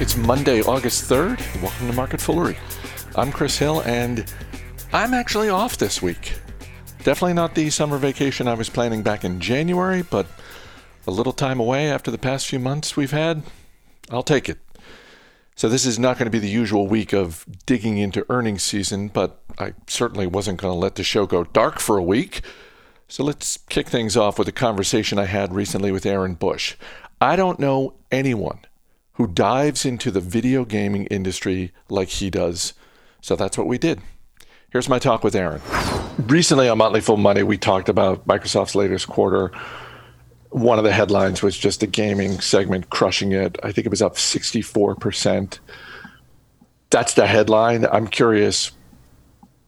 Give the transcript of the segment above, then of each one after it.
It's Monday, August 3rd. Welcome to Market Foolery. I'm Chris Hill, and I'm actually off this week. Definitely not the summer vacation I was planning back in January, but a little time away after the past few months we've had, I'll take it. So, this is not going to be the usual week of digging into earnings season, but I certainly wasn't going to let the show go dark for a week. So, let's kick things off with a conversation I had recently with Aaron Bush. I don't know anyone who dives into the video gaming industry like he does. So that's what we did. Here's my talk with Aaron. Recently on Motley Fool Money, we talked about Microsoft's latest quarter. One of the headlines was just the gaming segment crushing it. I think it was up 64%. That's the headline. I'm curious,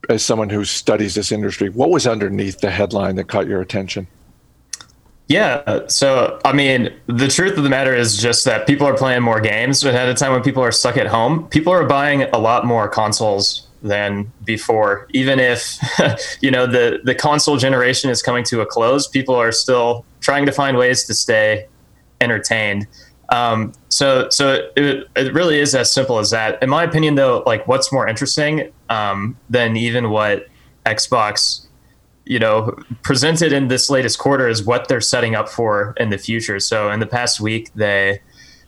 as someone who studies this industry, what was underneath the headline that caught your attention? Yeah. So, I mean, the truth of the matter is just that people are playing more games. And at a time when people are stuck at home, people are buying a lot more consoles than before. Even if, you know, the, the console generation is coming to a close, people are still trying to find ways to stay entertained. Um, so, so it, it really is as simple as that. In my opinion, though, like what's more interesting um, than even what Xbox you know, presented in this latest quarter is what they're setting up for in the future. So in the past week, they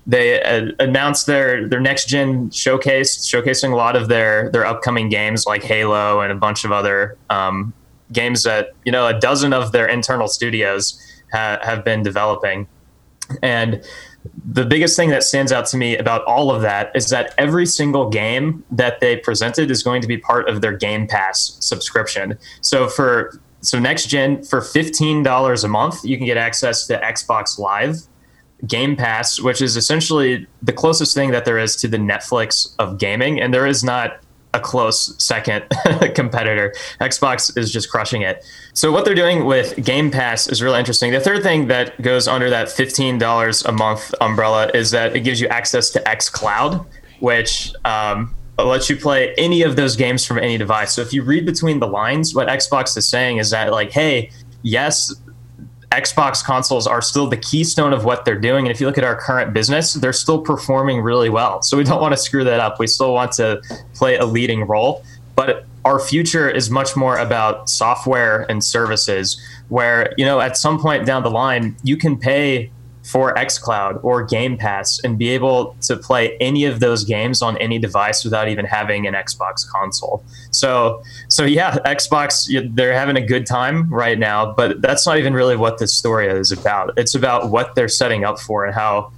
they uh, announced their their next gen showcase, showcasing a lot of their their upcoming games like Halo and a bunch of other um, games that you know a dozen of their internal studios ha- have been developing, and the biggest thing that stands out to me about all of that is that every single game that they presented is going to be part of their Game Pass subscription. So for so next gen for $15 a month you can get access to xbox live game pass which is essentially the closest thing that there is to the netflix of gaming and there is not a close second competitor. Xbox is just crushing it. So what they're doing with game pass is really interesting. The third thing that goes under that $15 a month umbrella is that it gives you access to xcloud which um, lets you play any of those games from any device. So if you read between the lines, what Xbox is saying is that like, hey, yes, Xbox consoles are still the keystone of what they're doing. And if you look at our current business, they're still performing really well. So we don't want to screw that up. We still want to play a leading role. But our future is much more about software and services where, you know, at some point down the line, you can pay for xCloud or Game Pass and be able to play any of those games on any device without even having an Xbox console. So, so yeah, Xbox they're having a good time right now, but that's not even really what this story is about. It's about what they're setting up for and how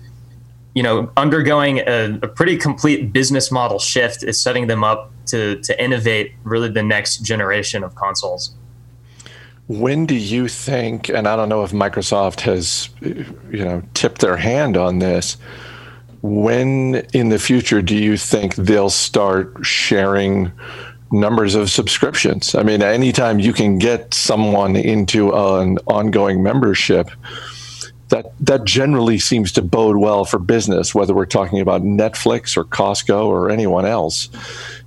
you know undergoing a, a pretty complete business model shift is setting them up to to innovate really the next generation of consoles. When do you think, and I don't know if Microsoft has, you know, tipped their hand on this, when in the future do you think they'll start sharing numbers of subscriptions? I mean, anytime you can get someone into an ongoing membership, that that generally seems to bode well for business, whether we're talking about Netflix or Costco or anyone else.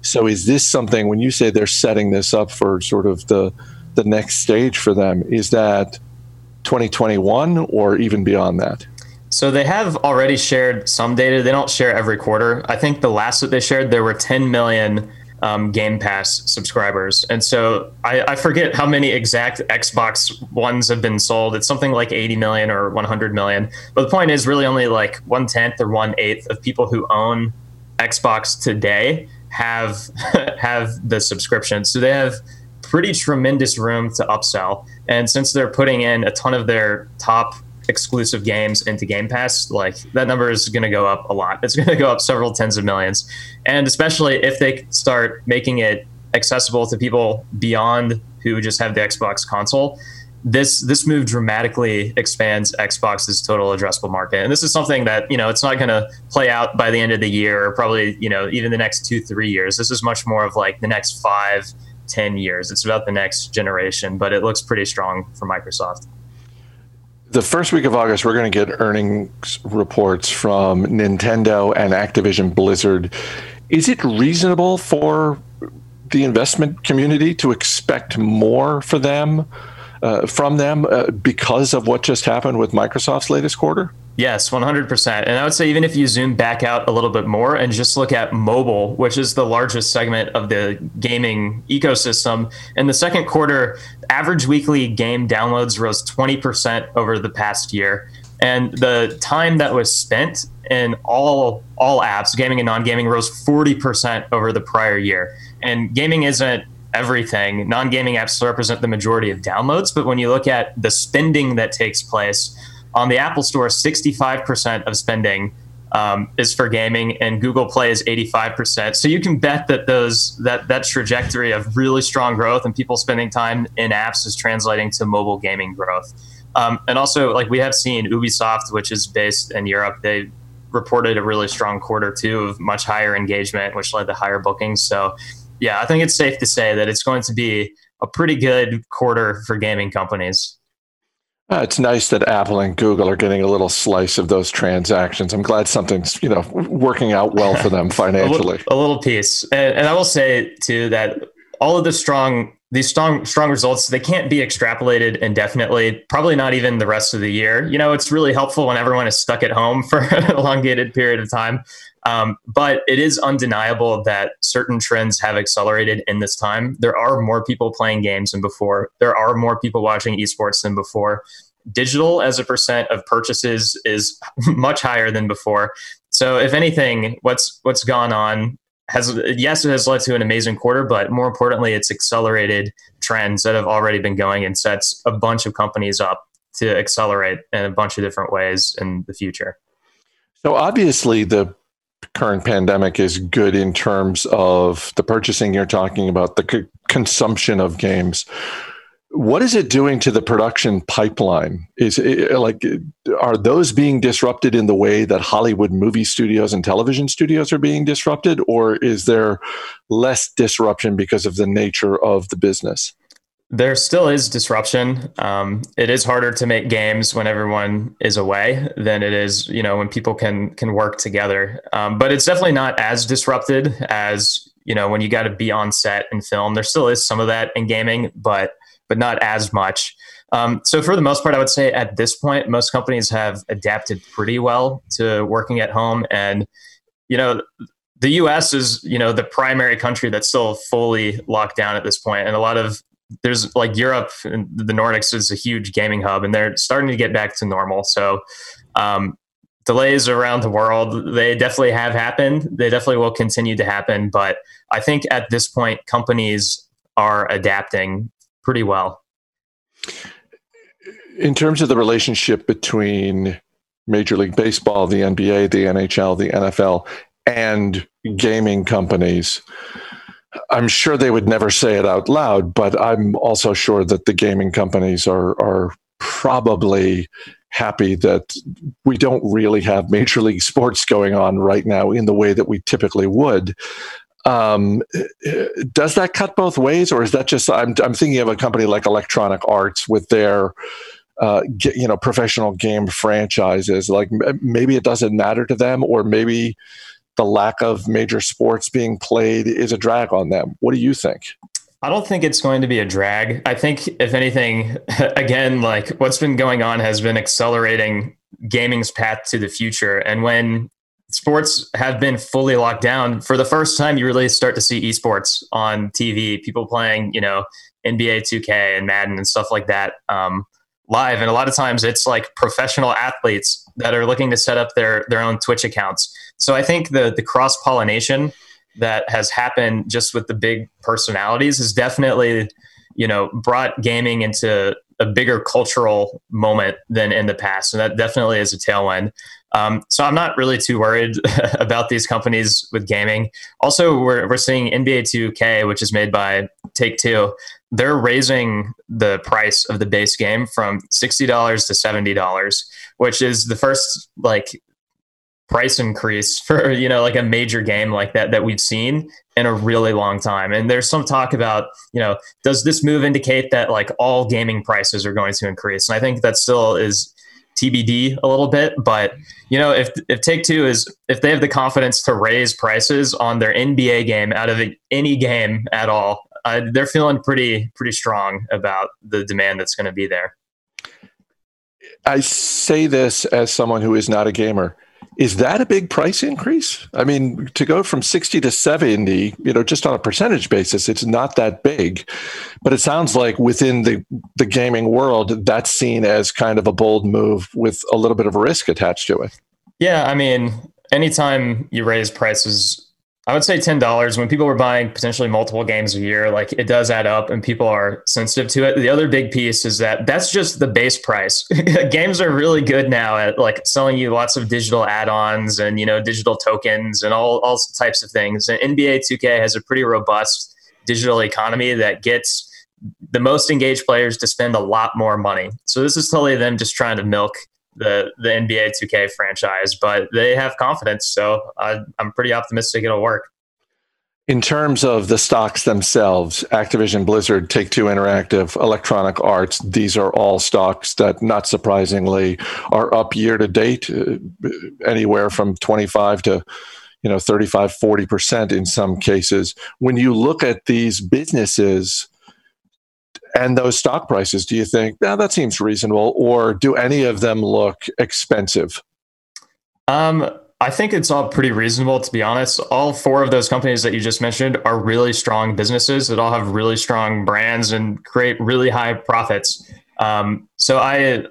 So, is this something when you say they're setting this up for sort of the the next stage for them? Is that 2021 or even beyond that? So they have already shared some data. They don't share every quarter. I think the last that they shared, there were 10 million um, Game Pass subscribers. And so I, I, forget how many exact Xbox Ones have been sold. It's something like 80 million or 100 million. But the point is, really only like one tenth or one eighth of people who own Xbox today have have the subscription. So they have pretty tremendous room to upsell. And since they're putting in a ton of their top exclusive games into Game Pass, like that number is going to go up a lot. It's going to go up several tens of millions. And especially if they start making it accessible to people beyond who just have the Xbox console, this this move dramatically expands Xbox's total addressable market. And this is something that, you know, it's not going to play out by the end of the year or probably, you know, even the next 2-3 years. This is much more of like the next 5 10 years. It's about the next generation, but it looks pretty strong for Microsoft. The first week of August, we're going to get earnings reports from Nintendo and Activision Blizzard. Is it reasonable for the investment community to expect more for them uh, from them uh, because of what just happened with Microsoft's latest quarter? Yes, 100%. And I would say, even if you zoom back out a little bit more and just look at mobile, which is the largest segment of the gaming ecosystem, in the second quarter, average weekly game downloads rose 20% over the past year. And the time that was spent in all all apps, gaming and non-gaming, rose 40% over the prior year. And gaming isn't everything. Non-gaming apps represent the majority of downloads, but when you look at the spending that takes place, on the Apple Store, 65% of spending um, is for gaming, and Google Play is 85%. So you can bet that those that that trajectory of really strong growth and people spending time in apps is translating to mobile gaming growth. Um, and also, like we have seen, Ubisoft, which is based in Europe, they reported a really strong quarter too of much higher engagement, which led to higher bookings. So, yeah, I think it's safe to say that it's going to be a pretty good quarter for gaming companies. Uh, it's nice that Apple and Google are getting a little slice of those transactions. I'm glad something's you know working out well for them financially. a, little, a, little, piece, and, and I will say too that all of the strong these strong strong results they can't be extrapolated indefinitely. Probably not even the rest of the year. You know, it's really helpful when everyone is stuck at home for an elongated period of time. Um, but it is undeniable that certain trends have accelerated in this time. There are more people playing games than before. There are more people watching esports than before. Digital as a percent of purchases is much higher than before. So, if anything, what's what's gone on has yes, it has led to an amazing quarter, but more importantly, it's accelerated trends that have already been going and sets a bunch of companies up to accelerate in a bunch of different ways in the future. So obviously, the current pandemic is good in terms of the purchasing you're talking about, the c- consumption of games. What is it doing to the production pipeline? Is it, like are those being disrupted in the way that Hollywood movie studios and television studios are being disrupted, or is there less disruption because of the nature of the business? There still is disruption. Um, it is harder to make games when everyone is away than it is, you know, when people can can work together. Um, but it's definitely not as disrupted as you know when you got to be on set and film. There still is some of that in gaming, but but not as much. Um, so for the most part, I would say at this point, most companies have adapted pretty well to working at home, and you know, the U.S. is you know the primary country that's still fully locked down at this point, and a lot of there's like Europe and the Nordics is a huge gaming hub, and they're starting to get back to normal. So um, delays around the world they definitely have happened. They definitely will continue to happen, but I think at this point companies are adapting pretty well. In terms of the relationship between Major League Baseball, the NBA, the NHL, the NFL, and gaming companies I'm sure they would never say it out loud, but I'm also sure that the gaming companies are are probably happy that we don't really have major league sports going on right now in the way that we typically would. Um, does that cut both ways, or is that just? I'm I'm thinking of a company like Electronic Arts with their uh, you know professional game franchises. Like maybe it doesn't matter to them, or maybe the lack of major sports being played is a drag on them. What do you think? I don't think it's going to be a drag. I think, if anything, again, like what's been going on has been accelerating gaming's path to the future. And when sports have been fully locked down, for the first time, you really start to see esports on TV, people playing, you know, NBA 2K and Madden and stuff like that um, live. And a lot of times it's like professional athletes that are looking to set up their, their own Twitch accounts so I think the the cross pollination that has happened just with the big personalities has definitely, you know, brought gaming into a bigger cultural moment than in the past, and that definitely is a tailwind. Um, so I'm not really too worried about these companies with gaming. Also, we're we're seeing NBA 2K, which is made by Take Two. They're raising the price of the base game from sixty dollars to seventy dollars, which is the first like price increase for you know like a major game like that that we've seen in a really long time. And there's some talk about you know does this move indicate that like all gaming prices are going to increase? And i think that still is tbd a little bit but you know if if take two is if they have the confidence to raise prices on their nba game out of any game at all uh, they're feeling pretty pretty strong about the demand that's going to be there I say this as someone who is not a gamer. Is that a big price increase? I mean, to go from 60 to 70, you know, just on a percentage basis, it's not that big. But it sounds like within the, the gaming world, that's seen as kind of a bold move with a little bit of risk attached to it. Yeah. I mean, anytime you raise prices I would say ten dollars when people were buying potentially multiple games a year, like it does add up, and people are sensitive to it. The other big piece is that that's just the base price. games are really good now at like selling you lots of digital add-ons and you know digital tokens and all all types of things. And NBA 2K has a pretty robust digital economy that gets the most engaged players to spend a lot more money. So this is totally them just trying to milk the the NBA 2K franchise, but they have confidence, so I, I'm pretty optimistic it'll work. In terms of the stocks themselves, Activision, Blizzard, Take Two Interactive, Electronic Arts, these are all stocks that, not surprisingly, are up year to date, uh, anywhere from 25 to you know 35 40% in some cases when you look at these businesses and those stock prices, do you think, yeah, that seems reasonable, or do any of them look expensive? Um, I think it's all pretty reasonable, to be honest. All four of those companies that you just mentioned are really strong businesses that all have really strong brands and create really high profits. Um, so I,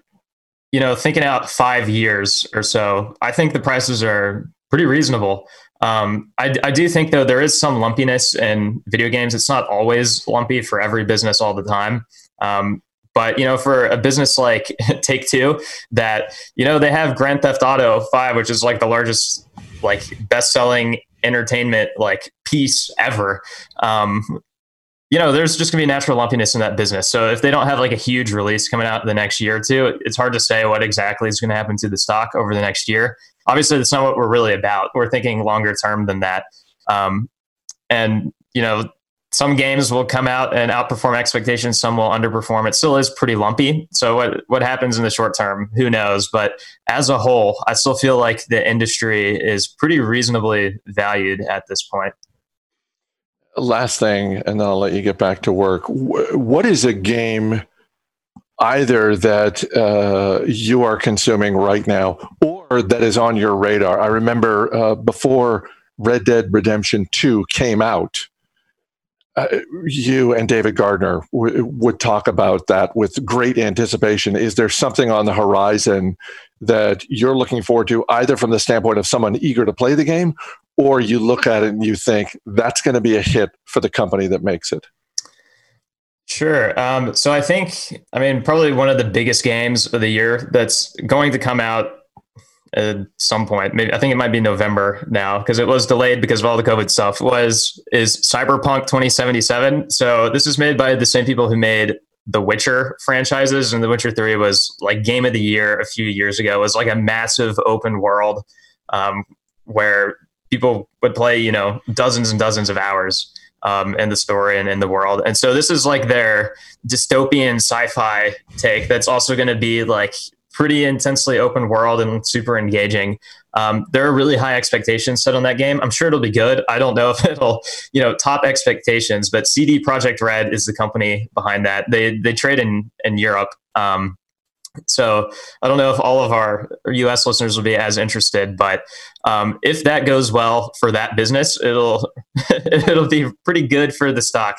you know, thinking out five years or so, I think the prices are pretty reasonable. Um, I, I, do think though there is some lumpiness in video games. It's not always lumpy for every business all the time. Um, but you know, for a business like Take Two, that you know they have Grand Theft Auto Five, which is like the largest like best-selling entertainment like piece ever. Um, you know, there's just gonna be natural lumpiness in that business. So if they don't have like a huge release coming out the next year or two, it's hard to say what exactly is to happen to the stock over the next year obviously that's not what we're really about. We're thinking longer term than that. Um, and you know, some games will come out and outperform expectations. Some will underperform. It still is pretty lumpy. So what what happens in the short term, who knows? But as a whole, I still feel like the industry is pretty reasonably valued at this point. Last thing, and then I'll let you get back to work. What is a game? either that uh, you are consuming right now or that is on your radar. I remember uh, before Red Dead Redemption 2 came out, uh, you and David Gardner w- would talk about that with great anticipation. Is there something on the horizon that you're looking forward to, either from the standpoint of someone eager to play the game, or you look at it and you think that's going to be a hit for the company that makes it? Sure. Um, so I think, I mean, probably one of the biggest games of the year that's going to come out at some point. Maybe I think it might be November now because it was delayed because of all the COVID stuff. Was is Cyberpunk 2077? So this is made by the same people who made the Witcher franchises, and The Witcher 3 was like game of the year a few years ago. It was like a massive open world um, where people would play, you know, dozens and dozens of hours um, in the story and in the world. And so this is like their dystopian sci-fi take that's also going to be like pretty intensely open world and super engaging. Um, there are really high expectations set on that game. I'm sure it'll be good. I don't know if it'll, you know, top expectations, but CD Projekt Red is the company behind that. They they trade in in Europe. Um, so I don't know if all of our U.S. listeners will be as interested, but um, if that goes well for that business, it'll it'll be pretty good for the stock,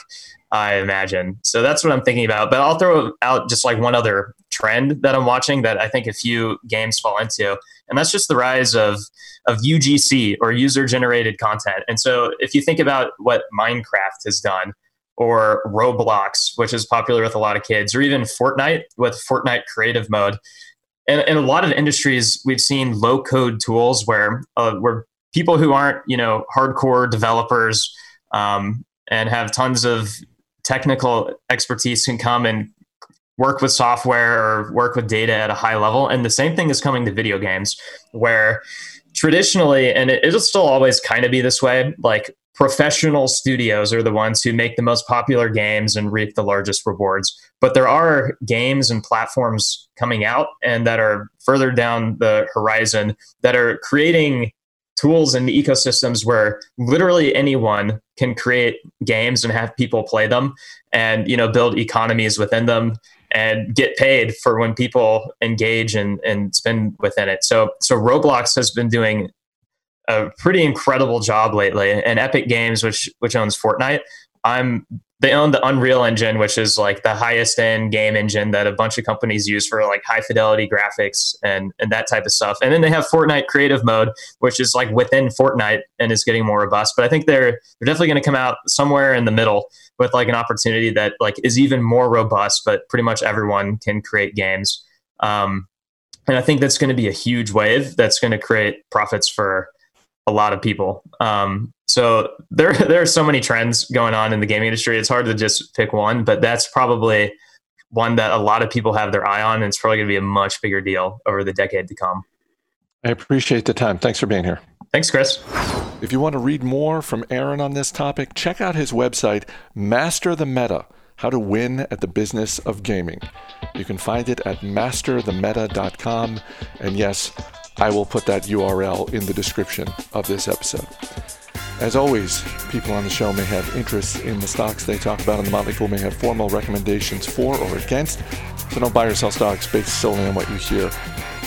I imagine. So that's what I'm thinking about. But I'll throw out just like one other trend that I'm watching that I think a few games fall into, and that's just the rise of of UGC or user generated content. And so if you think about what Minecraft has done or Roblox, which is popular with a lot of kids, or even Fortnite with Fortnite Creative Mode. And in a lot of industries, we've seen low code tools where uh, where people who aren't you know hardcore developers um, and have tons of technical expertise can come and work with software or work with data at a high level. And the same thing is coming to video games, where traditionally, and it, it'll still always kind of be this way, like professional studios are the ones who make the most popular games and reap the largest rewards. But there are games and platforms coming out and that are further down the horizon that are creating tools and ecosystems where literally anyone can create games and have people play them and you know build economies within them and get paid for when people engage and, and spend within it. So so Roblox has been doing a pretty incredible job lately, and Epic Games, which which owns Fortnite, I'm they own the Unreal Engine, which is like the highest end game engine that a bunch of companies use for like high fidelity graphics and and that type of stuff. And then they have Fortnite Creative Mode, which is like within Fortnite and is getting more robust. But I think they're they're definitely going to come out somewhere in the middle with like an opportunity that like is even more robust, but pretty much everyone can create games. Um, and I think that's going to be a huge wave that's going to create profits for a lot of people. Um, so there there are so many trends going on in the gaming industry. It's hard to just pick one, but that's probably one that a lot of people have their eye on, and it's probably going to be a much bigger deal over the decade to come. I appreciate the time. Thanks for being here. Thanks, Chris. If you want to read more from Aaron on this topic, check out his website, Master the Meta How to Win at the Business of Gaming. You can find it at masterthemeta.com. And yes, I will put that URL in the description of this episode. As always, people on the show may have interests in the stocks they talk about, and the Motley Fool may have formal recommendations for or against. So don't buy or sell stocks based solely on what you hear.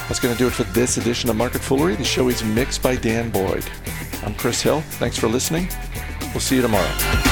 That's going to do it for this edition of Market Foolery. The show is mixed by Dan Boyd. I'm Chris Hill. Thanks for listening. We'll see you tomorrow.